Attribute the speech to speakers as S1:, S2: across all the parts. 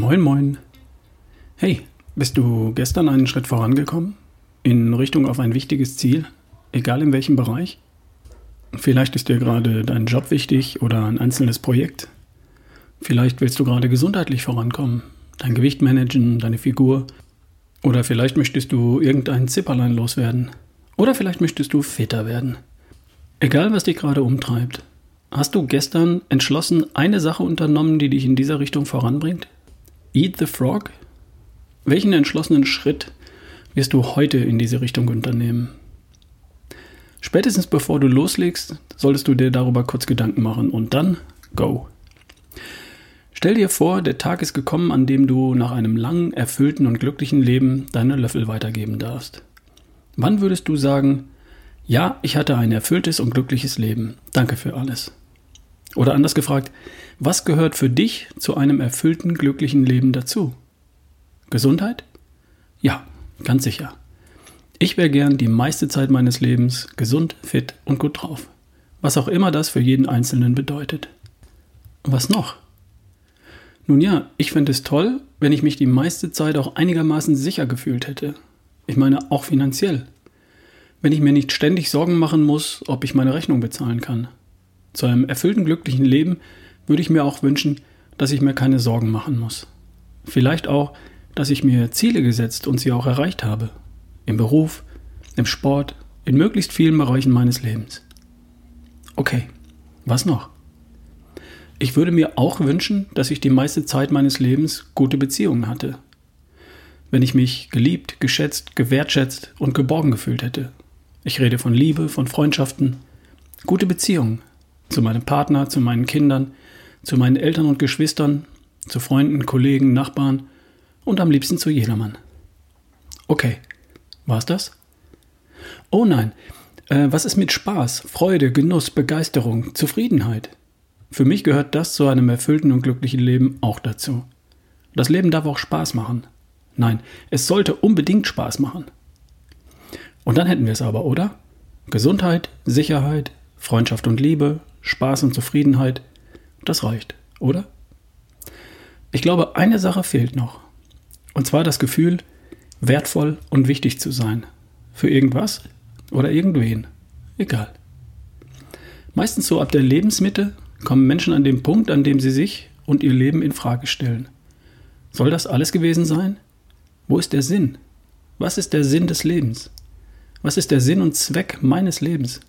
S1: Moin, moin. Hey, bist du gestern einen Schritt vorangekommen? In Richtung auf ein wichtiges Ziel? Egal in welchem Bereich? Vielleicht ist dir gerade dein Job wichtig oder ein einzelnes Projekt. Vielleicht willst du gerade gesundheitlich vorankommen, dein Gewicht managen, deine Figur. Oder vielleicht möchtest du irgendein Zipperlein loswerden. Oder vielleicht möchtest du fitter werden. Egal, was dich gerade umtreibt. Hast du gestern entschlossen eine Sache unternommen, die dich in dieser Richtung voranbringt? Eat the Frog? Welchen entschlossenen Schritt wirst du heute in diese Richtung unternehmen? Spätestens bevor du loslegst, solltest du dir darüber kurz Gedanken machen und dann go. Stell dir vor, der Tag ist gekommen, an dem du nach einem langen, erfüllten und glücklichen Leben deine Löffel weitergeben darfst. Wann würdest du sagen, ja, ich hatte ein erfülltes und glückliches Leben. Danke für alles. Oder anders gefragt, was gehört für dich zu einem erfüllten, glücklichen Leben dazu? Gesundheit? Ja, ganz sicher. Ich wäre gern die meiste Zeit meines Lebens gesund, fit und gut drauf. Was auch immer das für jeden Einzelnen bedeutet. Was noch? Nun ja, ich fände es toll, wenn ich mich die meiste Zeit auch einigermaßen sicher gefühlt hätte. Ich meine auch finanziell. Wenn ich mir nicht ständig Sorgen machen muss, ob ich meine Rechnung bezahlen kann. Zu einem erfüllten, glücklichen Leben würde ich mir auch wünschen, dass ich mir keine Sorgen machen muss. Vielleicht auch, dass ich mir Ziele gesetzt und sie auch erreicht habe. Im Beruf, im Sport, in möglichst vielen Bereichen meines Lebens. Okay, was noch? Ich würde mir auch wünschen, dass ich die meiste Zeit meines Lebens gute Beziehungen hatte. Wenn ich mich geliebt, geschätzt, gewertschätzt und geborgen gefühlt hätte. Ich rede von Liebe, von Freundschaften, gute Beziehungen, zu meinem Partner, zu meinen Kindern, zu meinen Eltern und Geschwistern, zu Freunden, Kollegen, Nachbarn und am liebsten zu jedermann. Okay, war's das? Oh nein, äh, was ist mit Spaß, Freude, Genuss, Begeisterung, Zufriedenheit? Für mich gehört das zu einem erfüllten und glücklichen Leben auch dazu. Das Leben darf auch Spaß machen. Nein, es sollte unbedingt Spaß machen. Und dann hätten wir es aber, oder? Gesundheit, Sicherheit, Freundschaft und Liebe, Spaß und Zufriedenheit, das reicht, oder? Ich glaube, eine Sache fehlt noch. Und zwar das Gefühl, wertvoll und wichtig zu sein. Für irgendwas oder irgendwen. Egal. Meistens so ab der Lebensmitte kommen Menschen an den Punkt, an dem sie sich und ihr Leben in Frage stellen. Soll das alles gewesen sein? Wo ist der Sinn? Was ist der Sinn des Lebens? Was ist der Sinn und Zweck meines Lebens?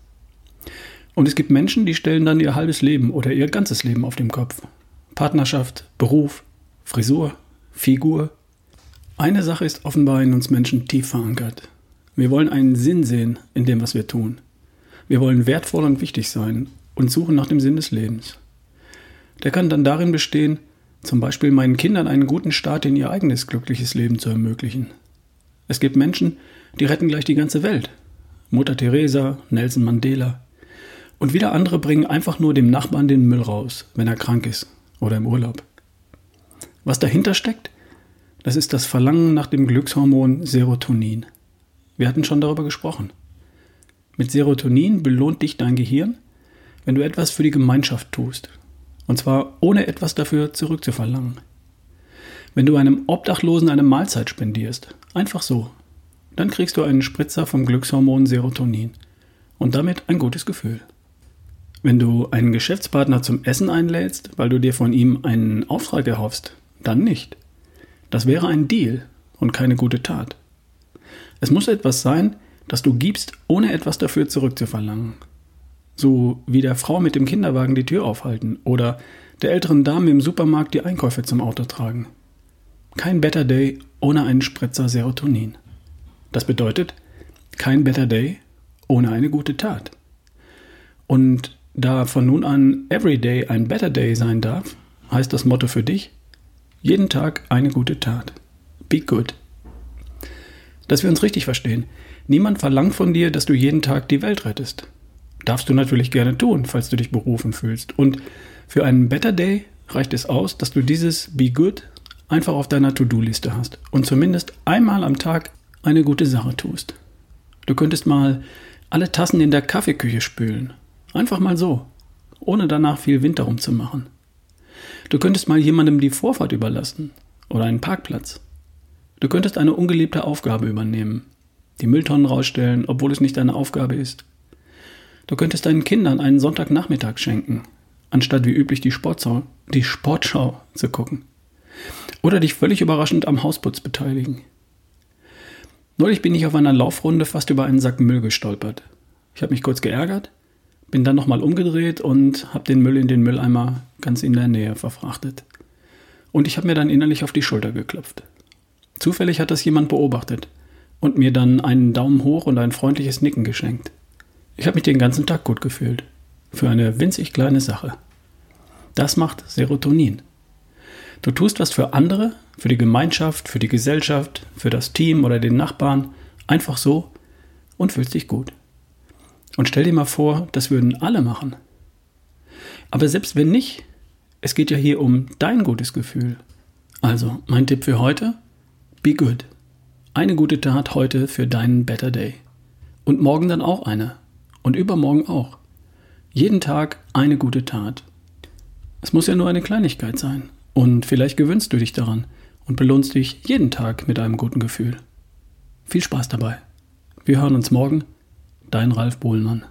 S1: Und es gibt Menschen, die stellen dann ihr halbes Leben oder ihr ganzes Leben auf den Kopf. Partnerschaft, Beruf, Frisur, Figur. Eine Sache ist offenbar in uns Menschen tief verankert. Wir wollen einen Sinn sehen in dem, was wir tun. Wir wollen wertvoll und wichtig sein und suchen nach dem Sinn des Lebens. Der kann dann darin bestehen, zum Beispiel meinen Kindern einen guten Start in ihr eigenes glückliches Leben zu ermöglichen. Es gibt Menschen, die retten gleich die ganze Welt. Mutter Teresa, Nelson Mandela. Und wieder andere bringen einfach nur dem Nachbarn den Müll raus, wenn er krank ist oder im Urlaub. Was dahinter steckt, das ist das Verlangen nach dem Glückshormon Serotonin. Wir hatten schon darüber gesprochen. Mit Serotonin belohnt dich dein Gehirn, wenn du etwas für die Gemeinschaft tust. Und zwar ohne etwas dafür zurückzuverlangen. Wenn du einem Obdachlosen eine Mahlzeit spendierst, einfach so, dann kriegst du einen Spritzer vom Glückshormon Serotonin und damit ein gutes Gefühl. Wenn du einen Geschäftspartner zum Essen einlädst, weil du dir von ihm einen Auftrag erhoffst, dann nicht. Das wäre ein Deal und keine gute Tat. Es muss etwas sein, das du gibst, ohne etwas dafür zurückzuverlangen. So wie der Frau mit dem Kinderwagen die Tür aufhalten oder der älteren Dame im Supermarkt die Einkäufe zum Auto tragen. Kein Better Day ohne einen Spritzer Serotonin. Das bedeutet, kein Better Day ohne eine gute Tat. Und da von nun an Every Day ein Better Day sein darf, heißt das Motto für dich, jeden Tag eine gute Tat. Be good. Dass wir uns richtig verstehen. Niemand verlangt von dir, dass du jeden Tag die Welt rettest. Darfst du natürlich gerne tun, falls du dich berufen fühlst. Und für einen Better Day reicht es aus, dass du dieses Be Good einfach auf deiner To-Do-Liste hast und zumindest einmal am Tag eine gute Sache tust. Du könntest mal alle Tassen in der Kaffeeküche spülen Einfach mal so, ohne danach viel Wind darum zu machen. Du könntest mal jemandem die Vorfahrt überlassen oder einen Parkplatz. Du könntest eine ungeliebte Aufgabe übernehmen, die Mülltonnen rausstellen, obwohl es nicht deine Aufgabe ist. Du könntest deinen Kindern einen Sonntagnachmittag schenken, anstatt wie üblich die Sportschau, die Sportschau zu gucken. Oder dich völlig überraschend am Hausputz beteiligen. Neulich bin ich auf einer Laufrunde fast über einen Sack Müll gestolpert. Ich habe mich kurz geärgert, bin dann nochmal umgedreht und habe den Müll in den Mülleimer ganz in der Nähe verfrachtet. Und ich habe mir dann innerlich auf die Schulter geklopft. Zufällig hat das jemand beobachtet und mir dann einen Daumen hoch und ein freundliches Nicken geschenkt. Ich habe mich den ganzen Tag gut gefühlt. Für eine winzig kleine Sache. Das macht Serotonin. Du tust was für andere, für die Gemeinschaft, für die Gesellschaft, für das Team oder den Nachbarn, einfach so und fühlst dich gut. Und stell dir mal vor, das würden alle machen. Aber selbst wenn nicht, es geht ja hier um dein gutes Gefühl. Also, mein Tipp für heute, be good. Eine gute Tat heute für deinen Better Day. Und morgen dann auch eine. Und übermorgen auch. Jeden Tag eine gute Tat. Es muss ja nur eine Kleinigkeit sein. Und vielleicht gewöhnst du dich daran und belohnst dich jeden Tag mit einem guten Gefühl. Viel Spaß dabei. Wir hören uns morgen. Dein Ralf Bohlmann.